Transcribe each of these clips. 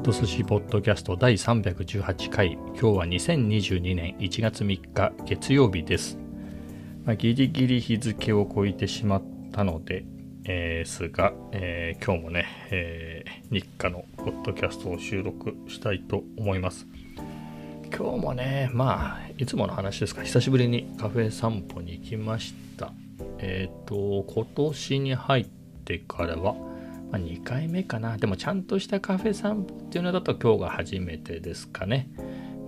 ット寿司ポッドキャスト第318回。今日は2022年1月3日月曜日です、まあ、ギリギリ日付を超えてしまったので、え、すが、えー、今日もね、えー、日課のポッドキャストを収録したいと思います。今日もねまあいつもの話ですか。久しぶりにカフェ散歩に行きました。えっ、と今年に入ってからはまあ、2回目かな。でもちゃんとしたカフェ散歩っていうのだと今日が初めてですかね。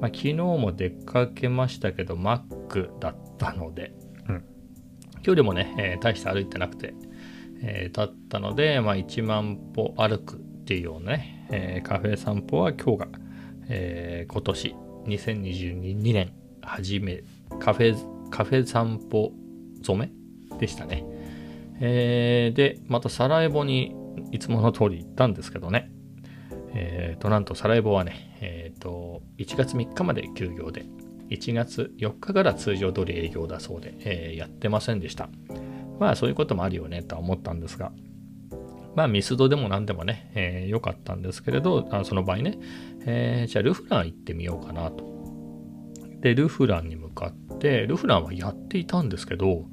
まあ、昨日も出かけましたけど、マックだったので、うん、距離もね、えー、大して歩いてなくて、えー、だったので、まあ、1万歩歩くっていうようなね、えー、カフェ散歩は今日が、えー、今年2022年初めカフェカフェ散歩染めでしたね。えー、で、またサラエボにいつもの通り行ったんですけどね。えっ、ー、と、なんとサラエボはね、えっ、ー、と、1月3日まで休業で、1月4日から通常通り営業だそうで、えー、やってませんでした。まあそういうこともあるよねとは思ったんですが、まあミスドでも何でもね、えー、良かったんですけれど、あその場合ね、えー、じゃあルフラン行ってみようかなと。で、ルフランに向かって、ルフランはやっていたんですけど、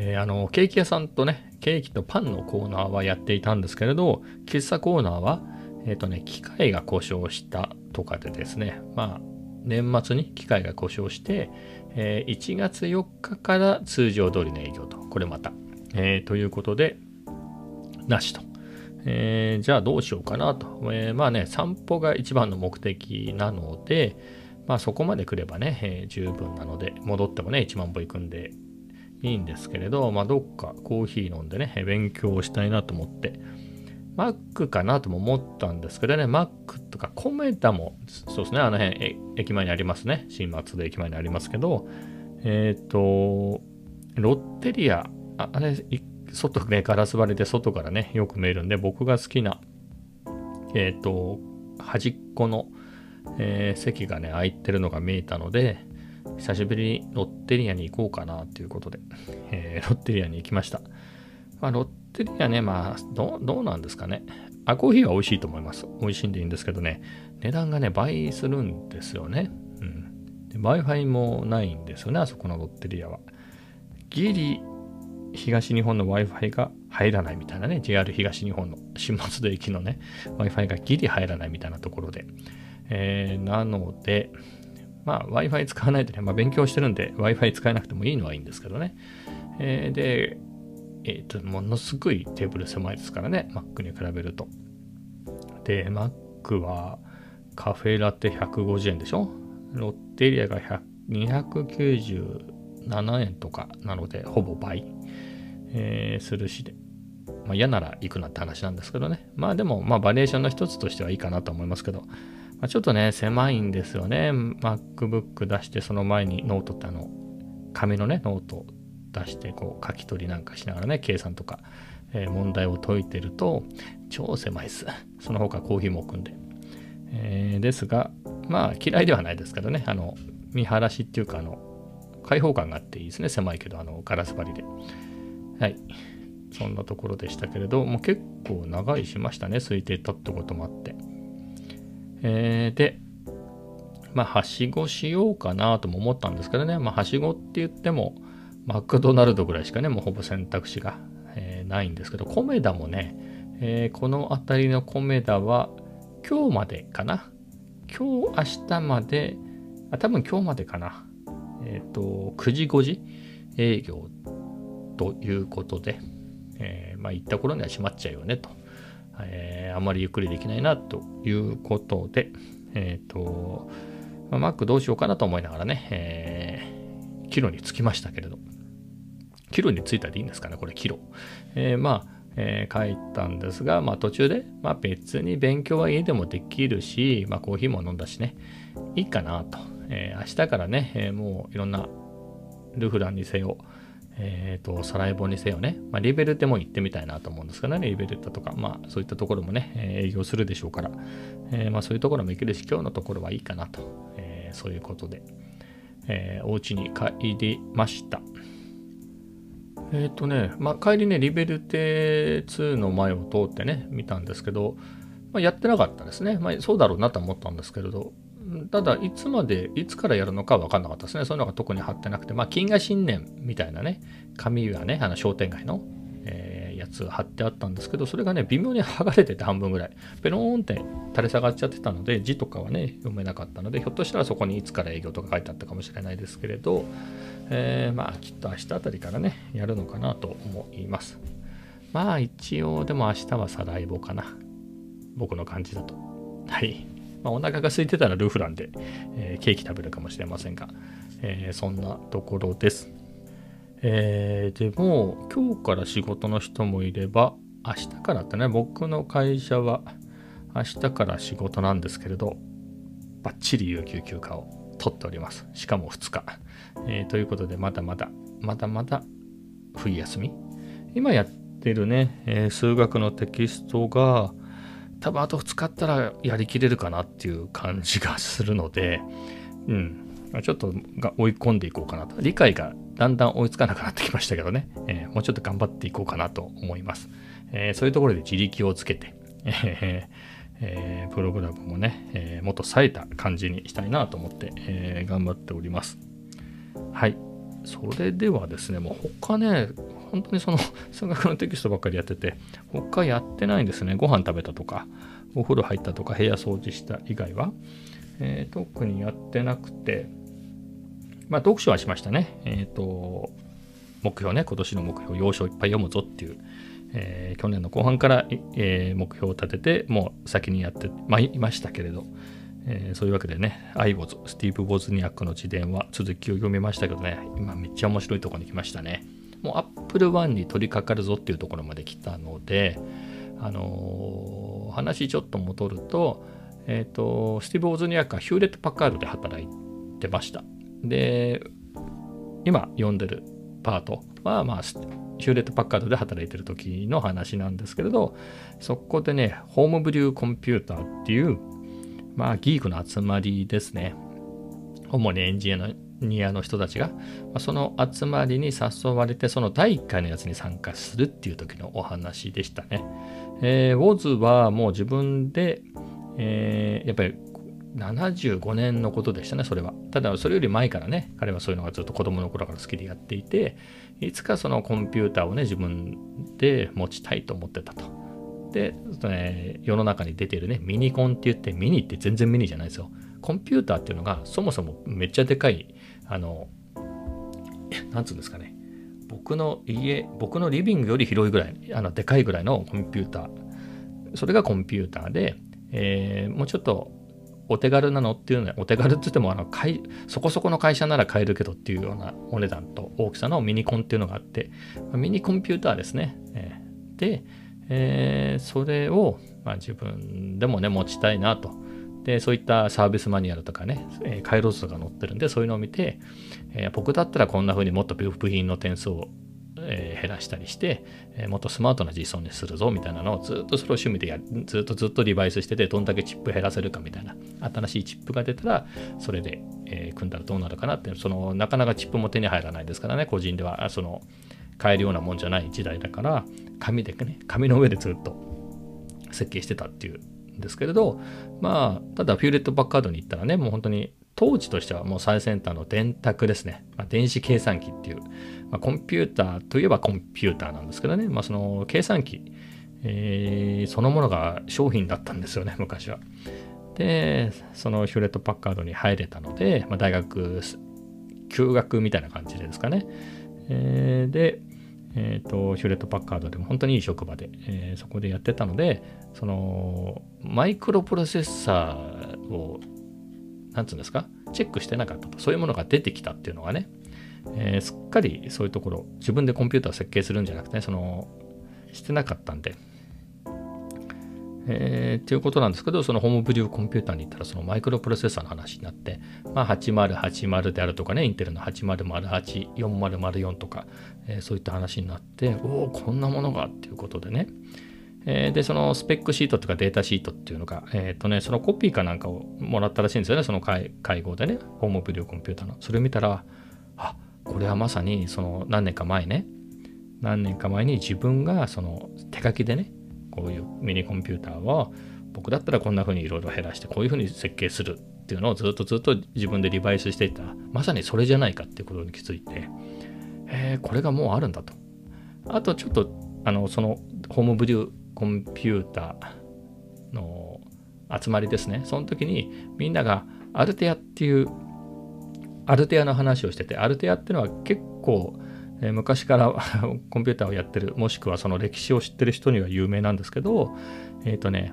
えー、あの、ケーキ屋さんとね、ケーキとパンのコーナーはやっていたんですけれど、喫茶コーナーは、えっ、ー、とね、機械が故障したとかでですね、まあ、年末に機械が故障して、えー、1月4日から通常通りの営業と、これまた、え、ということで、なしと。え、じゃあどうしようかなと。えー、まあね、散歩が一番の目的なので、まあそこまで来ればね、え、十分なので、戻ってもね、1万歩行くんで、いいんですけれど、まあ、どっかコーヒー飲んでね、勉強したいなと思って、マックかなとも思ったんですけどね、マックとかコメダも、そうですね、あの辺、駅前にありますね。新松戸駅前にありますけど、えっ、ー、と、ロッテリア、ああれ、外ね、ガラス張りで外からね、よく見えるんで、僕が好きな、えっ、ー、と、端っこの、えー、席がね、空いてるのが見えたので、久しぶりにロッテリアに行こうかなということで、えー、ロッテリアに行きました。まあ、ロッテリアね、まあど、どうなんですかね。あ、コーヒーは美味しいと思います。美味しいんでいいんですけどね、値段がね、倍するんですよね。うん。で、Wi-Fi もないんですよね、あそこのロッテリアは。ギリ、東日本の Wi-Fi が入らないみたいなね、JR 東日本の新松戸駅のね、Wi-Fi がギリ入らないみたいなところで。えー、なので、まあ Wi-Fi 使わないとね、まあ勉強してるんで Wi-Fi 使えなくてもいいのはいいんですけどね。えー、で、えっ、と、ものすごいテーブル狭いですからね、Mac に比べると。で、Mac はカフェラテ150円でしょ？ロッテリアが297円とかなので、ほぼ倍、えー、するしで。まあ嫌なら行くなって話なんですけどね。まあでも、まあバリエーションの一つとしてはいいかなと思いますけど、まあ、ちょっとね、狭いんですよね。MacBook 出して、その前にノートってあの、紙のね、ノート出して、こう、書き取りなんかしながらね、計算とか、えー、問題を解いてると、超狭いです。その他コーヒーも置くんで。えー、ですが、まあ、嫌いではないですけどね、あの、見晴らしっていうか、あの、開放感があっていいですね。狭いけど、あの、ガラス張りで。はい。そんなところでしたけれど、もう結構長いしましたね。空いてたってこともあって。えー、で、まあ、はしごしようかなとも思ったんですけどね、まあ、はしごって言っても、マクドナルドぐらいしかね、もうほぼ選択肢が、えー、ないんですけど、コメダもね、えー、この辺りのコメダは、今日までかな？今日、明日まで、あ多分今日までかな。えっ、ー、と、9時5時営業ということで、えー、まあ行った頃には閉まっちゃうよねと。えー、あんまりゆっくりできないなということで、えっ、ー、と、まあ、Mac どうしようかなと思いながらね、えー、キロに着きましたけれど、キロに着いたでいいんですかね、これキロ。えー、まあ、えー、帰ったんですが、まあ途中で、まあ別に勉強は家でもできるし、まあコーヒーも飲んだしね、いいかなと。えー、明日からね、えー、もういろんなルフランにせよ、えっ、ー、と、サラエボにせよね、まあ、リベルテも行ってみたいなと思うんですけどね、リベルテとか、まあ、そういったところもね、え営業するでしょうから、えー、まあ、そういうところも行けるし、今日のところはいいかなと、えー、そういうことで、えー、お家に帰りました。えっ、とね、まあ、帰りね、リベルテ2の前を通ってね、見たんですけど、まあ、やってなかったですね。まあ、そうだろうなと思ったんですけれど、ただ、いつまで、いつからやるのか分かんなかったですね。そういうのが特に貼ってなくて、まあ、金河新年みたいなね、紙はね、あの商店街の、えー、やつ貼ってあったんですけど、それがね、微妙に剥がれてて半分ぐらい、ペローンって垂れ下がっちゃってたので、字とかはね、読めなかったので、ひょっとしたらそこにいつから営業とか書いてあったかもしれないですけれど、えー、まあ、きっと明日あたりからね、やるのかなと思います。まあ、一応、でも明日はサライボかな。僕の感じだと。はい。まあ、お腹が空いてたらルフランで、えー、ケーキ食べるかもしれませんが、えー、そんなところです。えー、でも、今日から仕事の人もいれば、明日からってね、僕の会社は明日から仕事なんですけれど、バッチリ有給休暇を取っております。しかも2日。えー、ということで、まだまだ、まだまだ冬休み。今やってるね、えー、数学のテキストが、多分あと2日あったらやりきれるかなっていう感じがするので、うん、ちょっとが追い込んでいこうかなと。理解がだんだん追いつかなくなってきましたけどね、えー、もうちょっと頑張っていこうかなと思います。えー、そういうところで自力をつけて、ええー、プログラムもね、え、もっと冴えた感じにしたいなと思って、え、頑張っております。はい。それではですね、もう他ね、本当にその 数学のテキストばっかりやってて、他やってないんですね。ご飯食べたとか、お風呂入ったとか、部屋掃除した以外は。えー、特にやってなくて、まあ、読書はしましたね。えっ、ー、と、目標ね、今年の目標、要所いっぱい読むぞっていう、えー、去年の後半から、え目標を立てて、もう先にやってまいりましたけれど、えそういうわけでね、アイボズ、スティーブ・ボズニアックの自伝は続きを読みましたけどね、今めっちゃ面白いところに来ましたね。もう Apple One に取り掛かるぞっていうところまで来たので、あのー、話ちょっと戻ると、えっ、ー、と、スティーブ・オズニアックはヒューレット・パッカードで働いてました。で、今読んでるパートは、まあ、ヒューレット・パッカードで働いてる時の話なんですけれど、そこでね、ホームブリューコンピューターっていう、まあ、ギークの集まりですね。主にエンジニアのニアの人たちが、まあその集まりに誘われて、その第1回のやつに参加するっていう時のお話でしたね。えー、ウォズはもう自分で、えー、やっぱり75年のことでしたね、それは。ただ、それより前からね、彼はそういうのがずっと子供の頃から好きでやっていて、いつかそのコンピューターをね、自分で持ちたいと思ってたと。で、え世の中に出てるね、ミニコンって言って、ミニって全然ミニじゃないですよ。コンピューターっていうのがそもそもめっちゃでかい、あの、なんつうんですかね。僕の家、僕のリビングより広いぐらい、あの、でかいぐらいのコンピューター。それがコンピューターで、えー、もうちょっとお手軽なのっていうのは、お手軽って言ってもあの買い、そこそこの会社なら買えるけどっていうようなお値段と大きさのミニコンっていうのがあって、ミニコンピューターですね。えー、で、えー、それを、まあ、自分でもね、持ちたいなと。で、そういったサービスマニュアルとかね、えー、回路図とか載ってるんで、そういうのを見て、えー、僕だったらこんな風にもっと部品の点数を、えー、減らしたりして、えー、もっとスマートな実装にするぞみたいなのをずっとそれを趣味でやずっとずっとリバイスしてて、どんだけチップ減らせるかみたいな、新しいチップが出たら、それで、えー、組んだらどうなるかなって、その、なかなかチップも手に入らないですからね、個人では、その、買えるようなもんじゃない時代だから、紙でね、紙の上でずっと設計してたっていうんですけれど、まあ、ただフューレット・バッカードに行ったらね、もう本当に当時としてはもう最先端の電卓ですね。まあ、電子計算機っていう、まあ、コンピューターといえばコンピューターなんですけどね、まあ、その計算機、えー、そのものが商品だったんですよね、昔は。で、そのヒューレット・パッカードに入れたので、まあ、大学休学みたいな感じですかね。えー、で、えーと、ヒューレット・パッカードでも本当にいい職場で、えー、そこでやってたのでそのマイクロプロセッサーを何て言うんですかチェックしてなかったと。そういうものが出てきたっていうのがね、えー、すっかりそういうところ自分でコンピューターを設計するんじゃなくて、ね、そのしてなかったんで。えー、っていうことなんですけど、そのホームブリューコンピューターに行ったら、そのマイクロプロセッサーの話になって、まあ、8080であるとかね、インテルの8008、4004とか、えー、そういった話になって、おお、こんなものがっていうことでね、えー、で、そのスペックシートとかデータシートっていうのが、えっ、とね、そのコピーかなんかをもらったらしいんですよね、その会合でね、ホームブリューコンピューターの。それを見たら、あこれはまさにその何年か前ね、何年か前に自分がその手書きでね、こういうミニコンピューターは僕だったらこんな風にいろいろ減らしてこういう風に設計するっていうのをずっとずっと自分でリバイスしていた。まさにそれじゃないかっていうことに気づいて、えー、これがもうあるんだと。あとちょっとあのそのホームブリューコンピューターの集まりですね。その時にみんながアルテアっていうアルテアの話をしててアルテアっていうのは結構え、昔から コンピューターをやってるもしくはその歴史を知ってる人には有名なんですけどえっ、ー、とね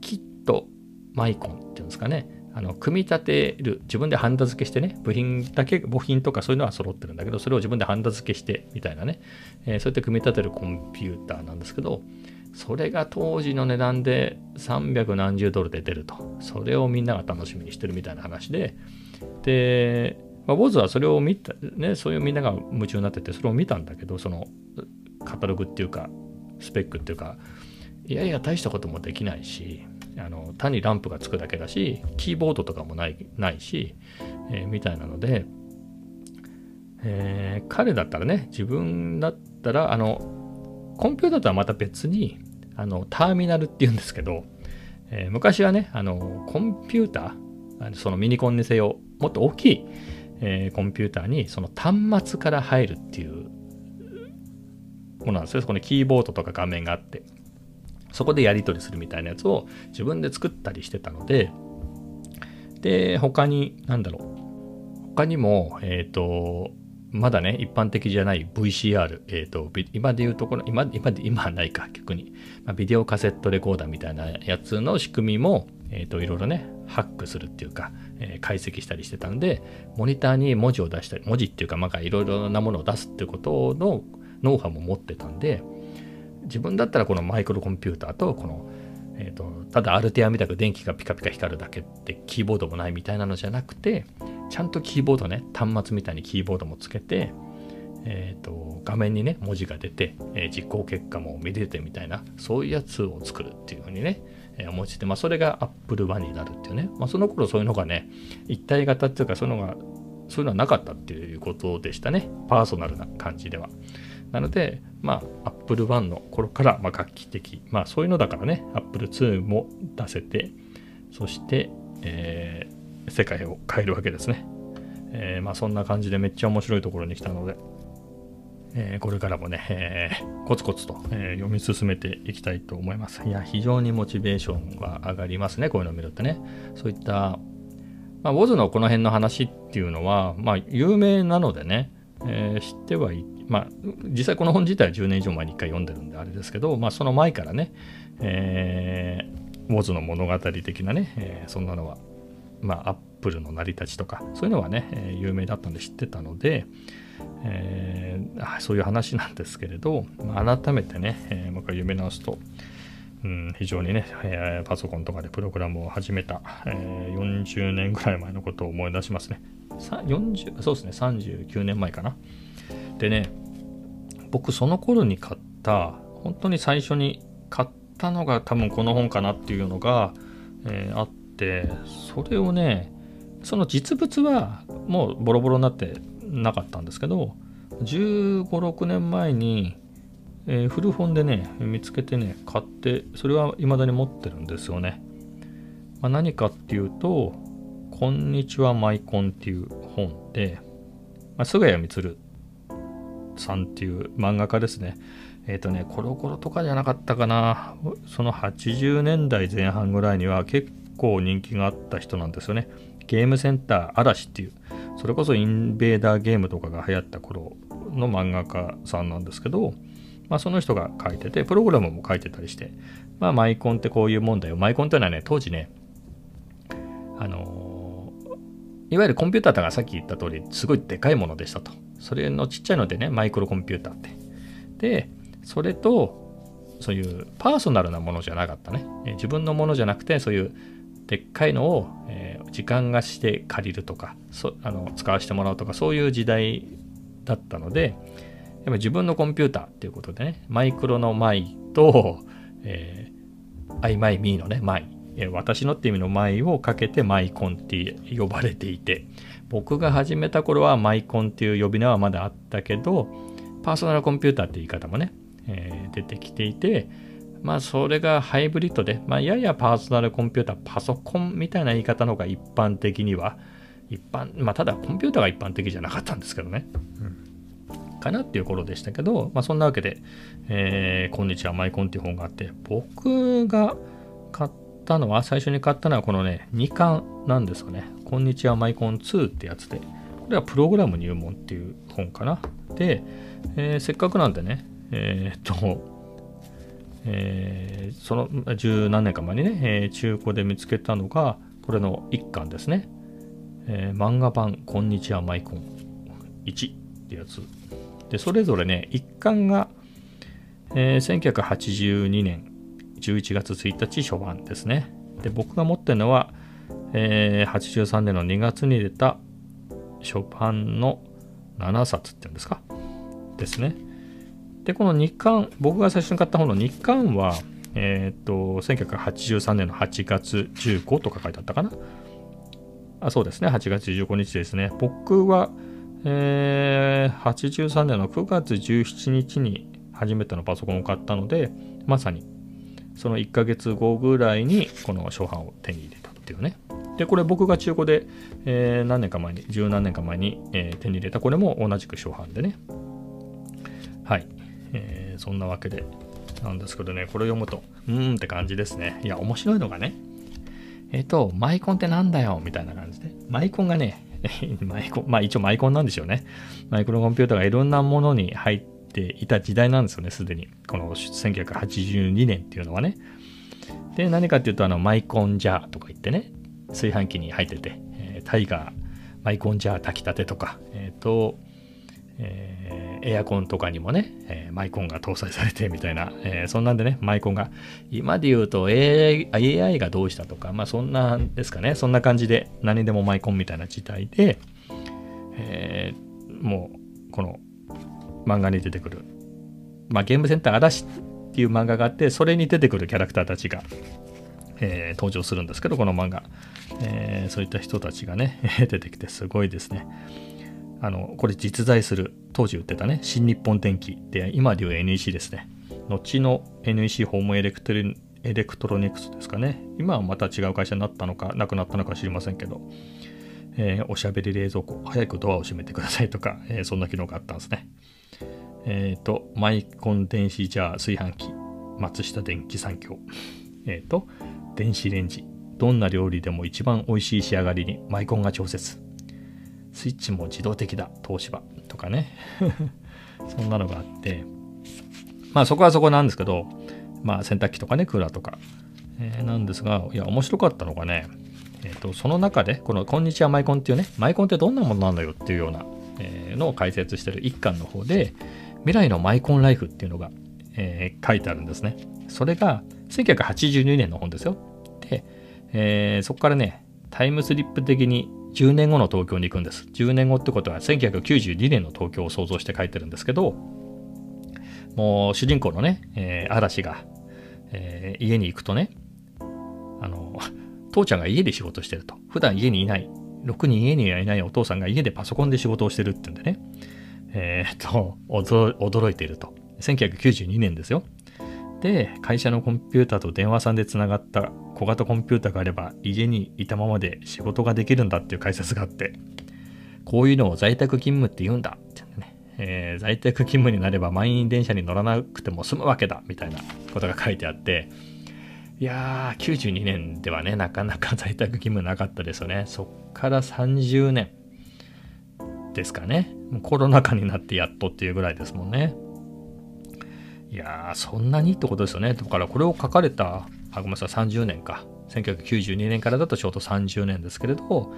キットマイコンっていうんですかね。あの組み立てる自分でハンダ付けしてね部品だけ部品とかそういうのは揃ってるんだけどそれを自分でハンダ付けしてみたいなね、えー、そうやって組み立てるコンピューターなんですけどそれが当時の値段で300何十ドルで出ると。それをみんなが楽しみにしてるみたいな話で。でまあ、ボズはそれを見た、ね、そういうみんなが夢中になってて、それを見たんだけど、そのカタログっていうか、スペックっていうか、いやいや、大したこともできないし、あの単にランプがつくだけだし、キーボードとかもないないし、えー、みたいなので、えー、彼だったらね、自分だったら、あの、コンピューターとはまた別に、あの、ターミナルっていうんですけど、えー、昔はね、あの、コンピューター、そのミニコンにせよ、もっと大きい、えー、コンピューターにその端末から入るっていうものなんですよ。そこにキーボードとか画面があって、そこでやり取りするみたいなやつを自分で作ったりしてたので、で、他に、なんだろう。他にも、えっ、ー、と、まだね、一般的じゃない VCR、えっ、ー、と、今で言うところ、今、今で、今はないか、逆に。まあ、ビデオカセットレコーダーみたいなやつの仕組みも、えっ、ー、と、いろいろね、ハックするっていうか、えー、解析したりしてたんで、モニターに文字を出したり、文字っていうか、まあ、いろいろなものを出すっていうことのノウハウも持ってたんで、自分だったらこのマイクロコンピューターと、この、えーと、ただアルテアみたく電気がピカピカ光るだけってキーボードもないみたいなのじゃなくて、ちゃんとキーボードね、端末みたいにキーボードもつけて、えーと、画面にね文字が出て、えー、実行結果も見れてみたいなそういうやつを作るっていうふうにね、えー、思いついて、まあ、それが Apple One になるっていうね、まあ、その頃そういうのがね一体型っていうかそういうのがそういうのはなかったっていうことでしたね。パーソナルな感じでは。なのでまあ Apple One の頃から、ま、画期的。まあそういうのだからね。Apple II も出せてそして、えー、世界を変えるわけですね。えー、まあそんな感じでめっちゃ面白いところに来たので、えー、これからもね、えー、コツコツと、え読み進めていきたいと思います。いや、非常にモチベーションは上がりますね、こういうのを見るとね。そういった、まあ、ウォズのこの辺の話っていうのは、まあ、有名なのでね、え知ってはい、まあ、実際この本自体は10年以上前に1回読んでるんであれですけど、まあ、その前からね、えー、ウォズの物語的なね、えそんなのは、まあ、アップルの成り立ちとか、そういうのはね、え有名だったんで知ってたので、えー、そういう話なんですけれど、改めてね、えー、もう一回読み直すと、うん、非常にね、えー、パソコンとかでプログラムを始めた、えー、40年ぐらい前のことを思い出しますね。40そうですね、39年前かな。でね、僕その頃に買った、本当に最初に買ったのが多分この本かなっていうのが、えー、あって、それをね、その実物はもうボロボロになってなかったんですけど15、6年前に、えー、古本でね見つけてね買ってそれは未だに持ってるんですよね、まあ、何かっていうと「こんにちはマイコン」っていう本で、まあ、菅谷充さんっていう漫画家ですね。えっ、ー、とねコロコロとかじゃなかったかな。その80年代前半ぐらいには結構人気があった人なんですよね。ゲームセンター嵐っていう。それこそインベーダーゲームとかが流行った頃の漫画家さんなんですけど、まあ、その人が書いてて、プログラムも書いてたりして、まあ、マイコンってこういうもんだよ。マイコンっていうのはね、当時ね、あの、いわゆるコンピューターがさっき言った通り、すごいでかいものでしたと。それのちっちゃいのでね、マイクロコンピューターって。で、それと、そういうパーソナルなものじゃなかったね。自分のものじゃなくて、そういうでっかいのを、え、時間貸して借りるとかそあの使わせてもらうとかそういう時代だったのでやっぱ自分のコンピューターっていうことでねマイクロのマイと、えー、アイマイミーのねマイ、私のって意味のマイをかけてマイコンって呼ばれていて僕が始めた頃はマイコンっていう呼び名はまだあったけどパーソナルコンピューターって言い方もね、えー、出てきていてまあそれがハイブリッドで、まあややパーソナルコンピューター、パソコンみたいな言い方の方が一般的には、一般、まあただコンピューターが一般的じゃなかったんですけどね。うん、かなっていう頃でしたけど、まあそんなわけで、えー、こんにちはマイコンっていう本があって、僕が買ったのは、最初に買ったのはこのね、2巻なんですかね。こんにちはマイコン2ってやつで、これはプログラム入門っていう本かな。で、えー、せっかくなんでね、えー、っと、えー、その十何年か前にね、えー、中古で見つけたのが、これの1巻ですね。えー、漫画版こんにちはマイコン1ってやつ。で、それぞれね、1巻が、えー、1982年11月1日初版ですね。で、僕が持ってるのは、えー、83年の2月に出た初版の7冊っていうんですか？ですね。で、この日刊、僕が最初に買った本の日刊は、えっ、と、1983年の8月15とか書いてあったかな？あ、そうですね、8月15日ですね。僕は、えー、83年の9月17日に初めてのパソコンを買ったので、まさにその1ヶ月後ぐらいにこの初版を手に入れたっていうね。で、これ僕が中古で、えー、何年か前に、十何年か前に、えー、手に入れたこれも同じく初版でね。はい。えー、そんなわけでなんですけどね、これを読むと、うーんって感じですね。いや、面白いのがね、えっ、ー、と、マイコンってなんだよみたいな感じで。マイコンがね、マイコン、まあ一応マイコンなんでしょうね。マイクロコンピューターがいろんなものに入っていた時代なんですよね、すでに。この1982年っていうのはね。で、何かっていうと、あの、マイコンジャーとか言ってね、炊飯器に入ってて、えー、タイガー、マイコンジャー炊きたてとか、えっ、ー、と、えー、エアコンとかにもね、えー、マイコンが搭載されてみたいな、えー、そんなんでね、マイコンが、今で言うと AI, AI がどうしたとか、まあそんなんですかね、そんな感じで何でもマイコンみたいな時代で、えー、もうこの漫画に出てくる、まあゲームセンター嵐っていう漫画があって、それに出てくるキャラクターたちが、えー、登場するんですけど、この漫画、え、そういった人たちがね、出てきてすごいですね。あの、これ実在する、当時売ってたね、新日本電機で、今でいう NEC ですね。後の NEC ホームエレクトリエレクトロニクスですかね。今はまた違う会社になったのか、なくなったのか知りませんけど、えー、おしゃべり冷蔵庫、早くドアを閉めてくださいとか、えー、そんな機能があったんですね。えっ、ー、と、マイコン電子ジャー炊飯器、松下電器産業。えっ、と、電子レンジ。どんな料理でも一番美味しい仕上がりにマイコンが調節。スイッチも自動的だ、東芝とかね。そんなのがあって、まあそこはそこなんですけど、まあ洗濯機とかね、クーラーとか、えー、なんですが、いや、面白かったのがね、えっ、ー、と、その中で、この、こんにちはマイコンっていうね、マイコンってどんなものなのよっていうような、えー、のを解説してる一巻の方で、未来のマイコンライフっていうのが、えー、書いてあるんですね。それが、1982年の本ですよ。で、えー、そこからね、タイムスリップ的に10年後の東京に行くんです。10年後ってことは1992年の東京を想像して書いてるんですけど、もう主人公のね、えー、嵐が、えー、家に行くとね、あの、父ちゃんが家で仕事してると。普段家にいない、6人家にはいないお父さんが家でパソコンで仕事をしてるって言うんでね、えー、っと、驚いていると。1992年ですよ。で、会社のコンピューターと電話さんでつながった小型コンピューターがあれば家にいたままで仕事ができるんだっていう解説があって、こういうのを在宅勤務って言うんだってね、えー、在宅勤務になれば満員電車に乗らなくても済むわけだみたいなことが書いてあって、いやー、92年ではね、なかなか 在宅勤務なかったですよね。そっから30年ですかね。コロナ禍になってやっとっていうぐらいですもんね。いや、そんなにってことですよね。だからこれを書かれたあ、ごめんなさい、30年か。1992年からだとちょうど30年ですけれど、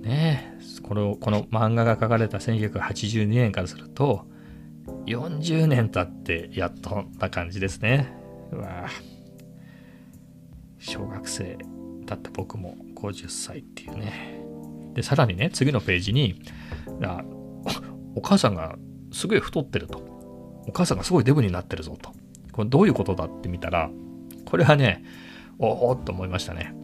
ねこの、この漫画が書かれた1982年からすると、40年経ってやっとな感じですね。うわ小学生だった僕も50歳っていうね。で、さらにね、次のページに、あお母さんがすごい太ってると。お母さんがすごいデブになってるぞと。これどういうことだって見たら、これはね、おおっと思いましたね。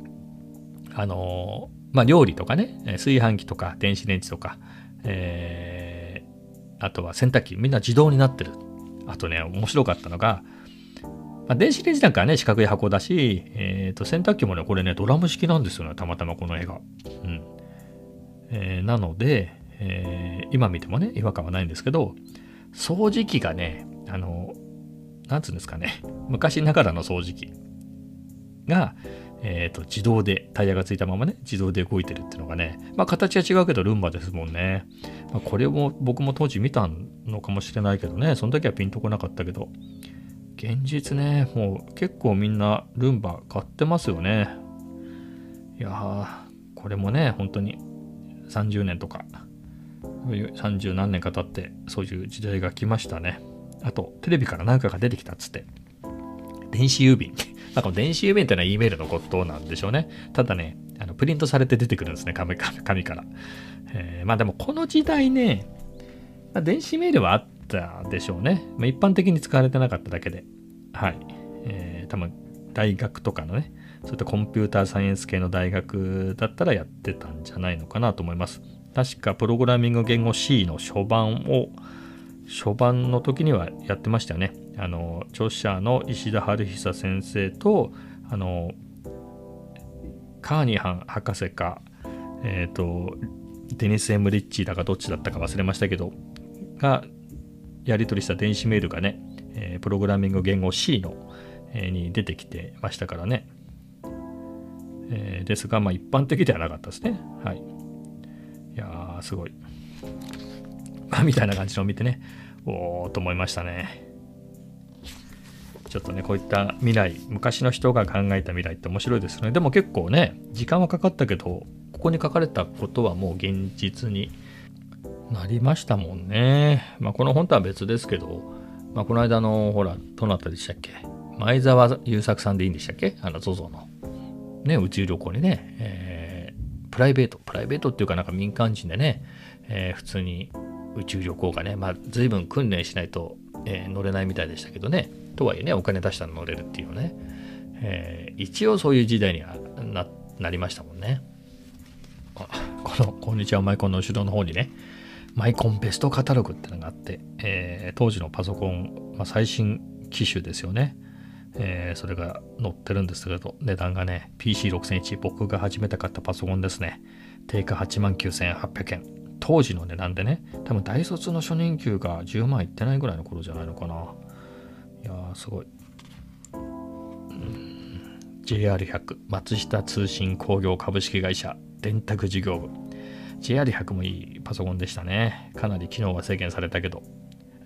あのまあ、料理とかね、炊飯器とか電子レンジとか、えー、あとは洗濯機、みんな自動になってる。あとね、面白かったのが、まあ、電子レンジなんかはね、四角い箱だし、えっ、ー、と、洗濯機もね、これね、ドラム式なんですよね、たまたまこの絵が。うん。えー、なので、えー、今見てもね、違和感はないんですけど、掃除機がね、あの、なんつうんですかね、昔ながらの掃除機が、えっ、ー、と、自動で、タイヤがついたままね、自動で動いてるっていうのがね、まあ形は違うけどルンバですもんね。まあ、これも僕も当時見たのかもしれないけどね、その時はピンとこなかったけど、現実ね、もう結構みんなルンバ買ってますよね。いやー、これもね、本当に30年とか、30何年か経ってそういう時代が来ましたね。あと、テレビから何かが出てきたっつって、電子郵便。なんか電子郵便ってのは E メールのことなんでしょうね。ただね、あのプリントされて出てくるんですね、紙紙から。えー、まあでもこの時代ね、まあ、電子メールはあったでしょうね。まあ、一般的に使われてなかっただけで。はい。えー、多分大学とかのね、そういったコンピューターサイエンス系の大学だったらやってたんじゃないのかなと思います。確かプログラミング言語 C の初版を初版の時にはやってましたよね。あの著者の石田晴久先生とあのカーニハン博士か、えっ、ー、とデニス・エム・リッチーだかどっちだったか忘れましたけどがやり取りした電子メールがね、えー、プログラミング言語 C の、えー、に出てきてましたからね。えー、ですが、まあ一般的ではなかったですね。はい。いやー、すごい。みたいな感じのを見てね、おーと思いましたね。ちょっとね、こういった未来、昔の人が考えた未来って面白いですよね。でも結構ね、時間はかかったけど、ここに書かれたことはもう現実になりましたもんね。まあ、この本とは別ですけど、まあ、この間の、ほら、どなたでしたっけ？前澤友作さんでいいんでしたっけ？あの、ZOZO の。ね、宇宙旅行にね、えー、プライベート、プライベートっていうかなんか民間人でね、えー、普通に宇宙旅行がね、まあ、随分訓練しないと、えー、乗れないみたいでしたけどね、とはいえね、お金出したら乗れるっていうね、えー、一応そういう時代にはななりましたもんね。この、こんにちは、マイコンの後ろの方にね、マイコンベストカタログってのがあって、えー、当時のパソコン、まあ、最新機種ですよね。えー、それが載ってるんですけど、値段がね、PC6001、僕が初めて買ったパソコンですね。定価89,800円。当時の値段でね、多分大卒の初任給が10万いってないぐらいの頃じゃないのかな。いやー、すごい。JR100 松下通信工業株式会社電卓事業部 JR100 もいいパソコンでしたねかなり機能は制限されたけど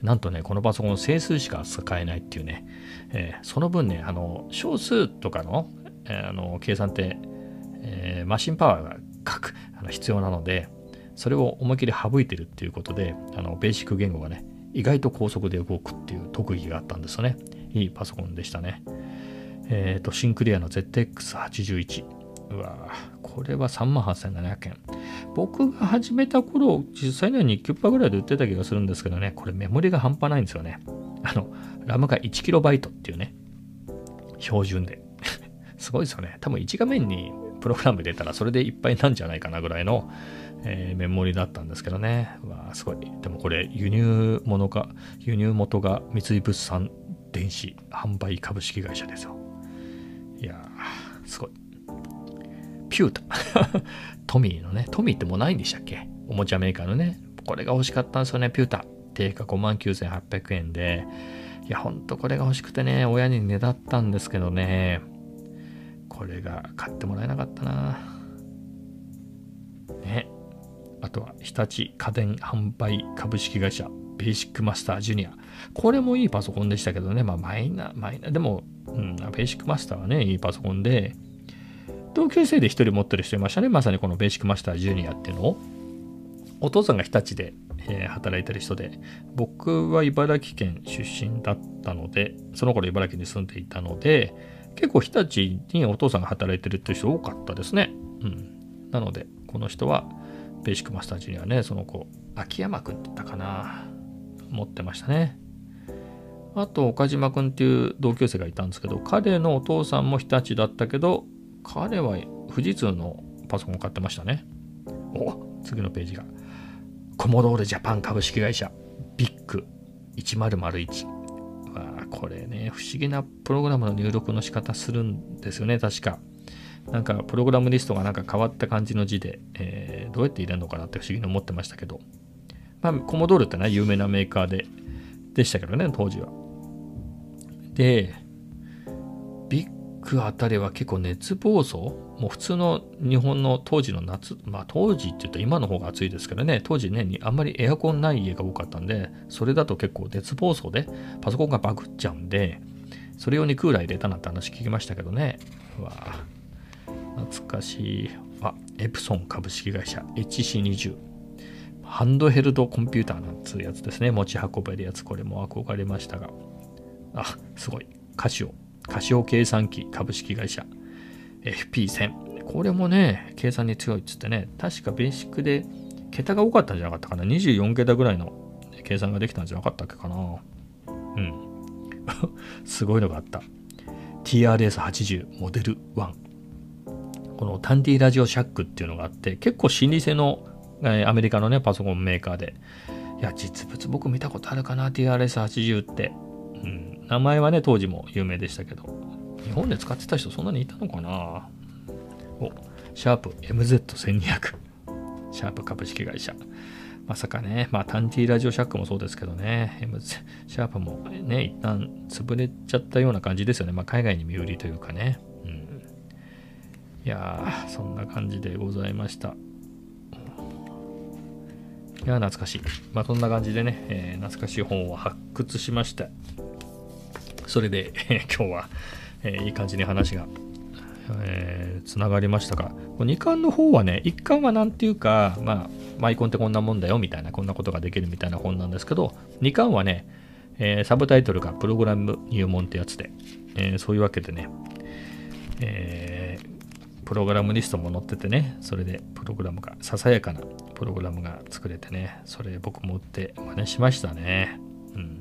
なんとねこのパソコン整数しか使えないっていうね、えー、その分ねあの小数とかの,、えー、あの計算って、えー、マシンパワーがくあの必要なのでそれを思いっきり省いてるっていうことであのベーシック言語がね意外と高速で動くっていう特技があったんですよねいいパソコンでしたねえっ、ー、と、シンクリアの ZX81。うわこれは38,700円。僕が始めた頃、実際には2キュッパぐらいで売ってた気がするんですけどね、これメモリが半端ないんですよね。あの、ラムが 1KB っていうね、標準で。すごいですよね。多分1画面にプログラム入れたらそれでいっぱいなんじゃないかなぐらいの、えー、メモリだったんですけどね。うわすごい。でもこれ輸入物が、輸入元が三井物産電子販売株式会社ですよ。いやー、すごい。ピュータ。トミーのね、トミーってもうないんでしたっけ？おもちゃメーカーのね。これが欲しかったんですよね、ピュータ。定価59,800円で。いや、ほんとこれが欲しくてね、親にねだったんですけどね。これが買ってもらえなかったな。ね。あとは、日立家電販売株式会社、ベーシックマスタージュニア。これもいいパソコンでしたけどね。まあ、マイナー、マイナー、でも、うん、ベーシックマスターはね、いいパソコンで、同級生で一人持ってる人いましたね。まさにこのベーシックマスタージュニアっていうのを。お父さんが日立で、えー、働いてる人で、僕は茨城県出身だったので、その頃茨城に住んでいたので、結構日立にお父さんが働いてるっていう人多かったですね。うん。なので、この人は、ベーシックマスタージュニアね、その子、秋山くんって言ったかな。持ってましたね。あと岡島君っていう同級生がいたんですけど彼のお父さんも日立だったけど彼は富士通のパソコンを買ってましたねお次のページがコモドールジャパン株式会社ビッグ1001わあこれね、不思議なプログラムの入力の仕方するんですよね、確か。なんか、プログラムリストがなんか変わった感じの字で、えー、どうやって入れるのかなって不思議に思ってましたけど。まあ、コモドールってね、有名なメーカーで、でしたけどね、当時は。で、ビッグあたりは結構熱暴走もう普通の日本の当時の夏、まあ当時って言うと今の方が暑いですけどね、当時ね、あんまりエアコンない家が多かったんで、それだと結構熱暴走でパソコンがバグっちゃうんで、それ用にクーラー入れたなんて話聞きましたけどね。うわ懐かしい。あ、エプソン株式会社 HC20。ハンドヘルドコンピューターなんつうやつですね。持ち運べるやつ。これも憧れましたが。あ、すごい。カシオ。カシオ計算機株式会社 FP1000。これもね、計算に強いっつってね、確かベーシックで桁が多かったんじゃなかったかな。24桁ぐらいの計算ができたんじゃなかったっけかな。うん。すごいのがあった。TRS80 モデル1。このタンディラジオシャックっていうのがあって、結構老舗の、えー、アメリカのね、パソコンメーカーで、いや、実物僕見たことあるかな、TRS80 って。うん、名前はね、当時も有名でしたけど、日本で使ってた人そんなにいたのかな？お、シャープ MZ1200。シャープ株式会社。まさかね、まあ、タンティーラジオシャックもそうですけどね、MZ、シャープもね、一旦潰れちゃったような感じですよね。まあ、海外に身売りというかね。うん、いやー、そんな感じでございました。いや、懐かしい。まあ、そんな感じでね、えー、懐かしい本を発掘しました。それで、えー、今日は、えー、いい感じに話が、えー、つながりましたが、2巻の方はね、1巻はなんていうか、まあ、マイコンってこんなもんだよみたいな、こんなことができるみたいな本なんですけど、2巻はね、えー、サブタイトルがプログラム入門ってやつで、えー、そういうわけでね、えー、プログラムリストも載っててね、それでプログラムが、ささやかなプログラムが作れてね、それ僕も売って真似しましたね。うん。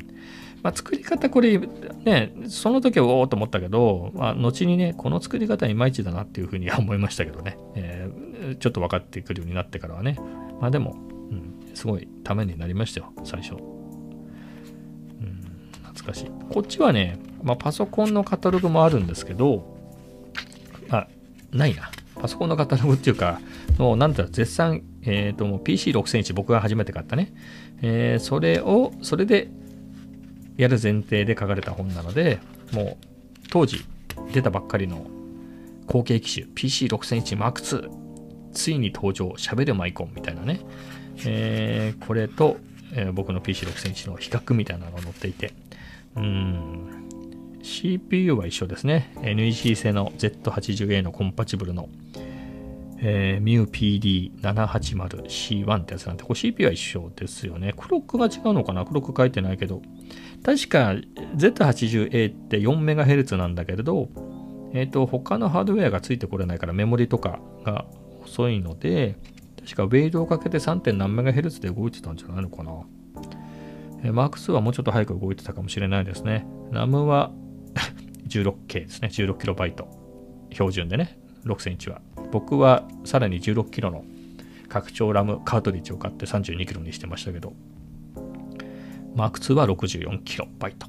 まあ、作り方これねその時はおおと思ったけど、まあ、後にねこの作り方いまいちだなっていうふうには思いましたけどね、えー、ちょっと分かってくるようになってからはね。まあでも、うん、すごいためになりましたよ最初、うん、懐かしい。こっちはね、まあ、パソコンのカタログもあるんですけどあないな。パソコンのカタログっていうかもうなんだ絶賛、えっ、ー、ともう PC6000 僕が初めて買ったね、えー、それをそれでやる前提で書かれた本なので、もう当時出たばっかりの後継機種 PC6001M2 ついに登場喋るマイコンみたいなね、えー、これと、えー、僕の PC6001 の比較みたいなのが載っていて。うん。CPU は一緒ですね。NEC 製の Z80A のコンパチブルのえー、MUPD780C1 ってやつなんで、これ CPU は一緒ですよね。クロックが違うのかな？クロック書いてないけど。確か Z80A って 4MHz なんだけれど、えっ、ー、と、他のハードウェアがついてこれないからメモリとかが遅いので、確かウェイドをかけて 3. 何 MHz で動いてたんじゃないのかな？えー、マーク2はもうちょっと早く動いてたかもしれないですね。RAM は 16K ですね。16KB 標準でね。6センチは。僕はさらに16キロの拡張ラムカートリッジを買って32キロにしてましたけど、マーク2は64キロバイト。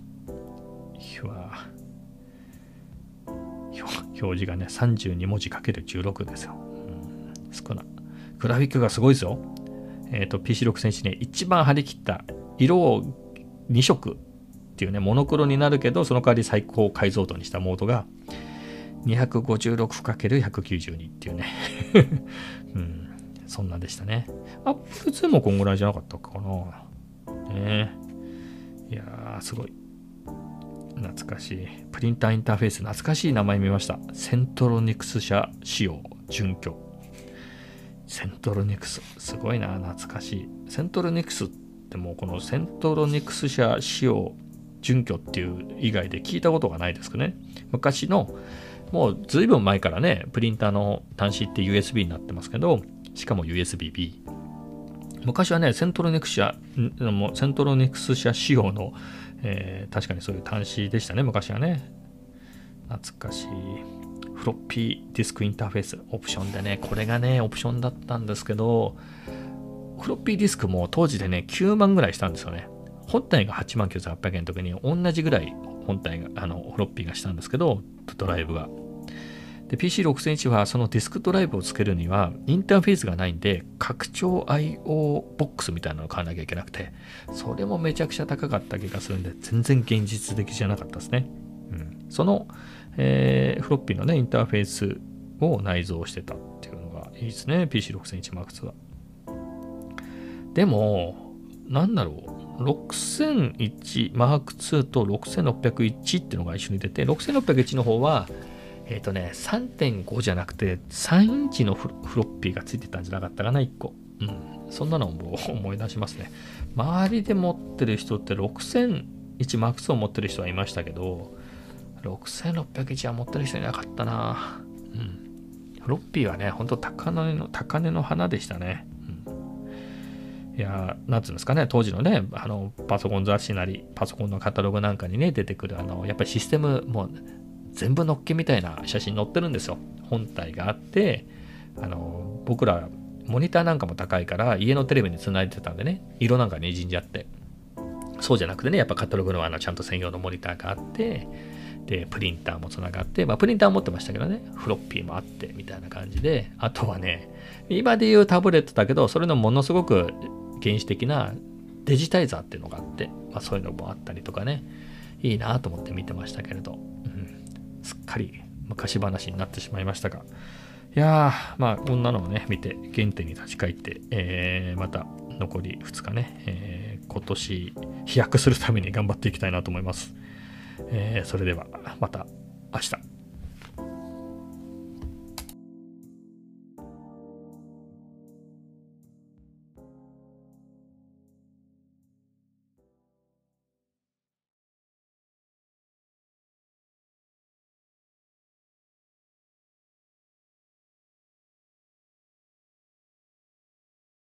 表示がね、32文字かける16ですよ。うん、少な。グラフィックがすごいですよ。えっ、ー、と、PC6 センチね、一番張り切った色を2色っていうね、モノクロになるけど、その代わり最高解像度にしたモードが 256×192 っていうね うん、そんなでしたね。アップル2もこんぐらいじゃなかったかな。ねいやー、すごい。懐かしい。プリンターインターフェース、懐かしい名前見ました。セントロニクス社仕様、準拠。セントロニクス、すごいな、懐かしい。セントロニクスってもうこのセントロニクス社仕様、準拠っていう以外で聞いたことがないですけどね。昔のもうずいぶん前からね、プリンターの端子って USB になってますけど、しかも USB-B。昔はね、セントロニクス社、セントロニクス社仕様の、えー、確かにそういう端子でしたね、昔はね。懐かしい。フロッピーディスクインターフェース、オプションでね、これがね、オプションだったんですけど、フロッピーディスクも当時でね、9万ぐらいしたんですよね。本体が8万9800円の時に同じぐらい本体が、あの、フロッピーがしたんですけど、ドライブが。PC6000 はそのディスクドライブをつけるには、インターフェースがないんで、拡張 IO ボックスみたいなのを買わなきゃいけなくて、それもめちゃくちゃ高かった気がするんで、全然現実的じゃなかったですね。うん、その、えー、フロッピーのね、インターフェースを内蔵してたっていうのがいいですね、PC6001 Mark II は。でも、なんだろう、6001 Mark II と6601っていうのが一緒に出て、6601の方は、えっ、ー、とね、3.5じゃなくて、3インチのフロッピーがついてたんじゃなかったかな、1個。うん。そんなのも思い出しますね。周りで持ってる人って6001 Mark II を持ってる人はいましたけど、6601は持ってる人いなかったな。うん。フロッピーはね、ほんと高値の、高値の花でしたね。いや、なんつうんですかね、当時のね、あの、パソコン雑誌なり、パソコンのカタログなんかにね、出てくる、あの、やっぱりシステム、もう、全部のっけみたいな写真載ってるんですよ。本体があって、あの、僕ら、モニターなんかも高いから、家のテレビにつないでたんでね、色なんかにじんじゃって。そうじゃなくてね、やっぱカタログのあのちゃんと専用のモニターがあって、で、プリンターもつながって、まあ、プリンター持ってましたけどね、フロッピーもあって、みたいな感じで、あとはね、今で言うタブレットだけど、それのものすごく原始的なデジタイザーっていうのがあって、まあ、そういうのもあったりとかね、いいなと思って見てましたけれど、うんすっかり昔話になってしまいましたが、いやー、まあ、こんなのをね、見て、原点に立ち返って、えー、また残り2日ね、えー、今年飛躍するために頑張っていきたいなと思います。えー、それでは、また明日。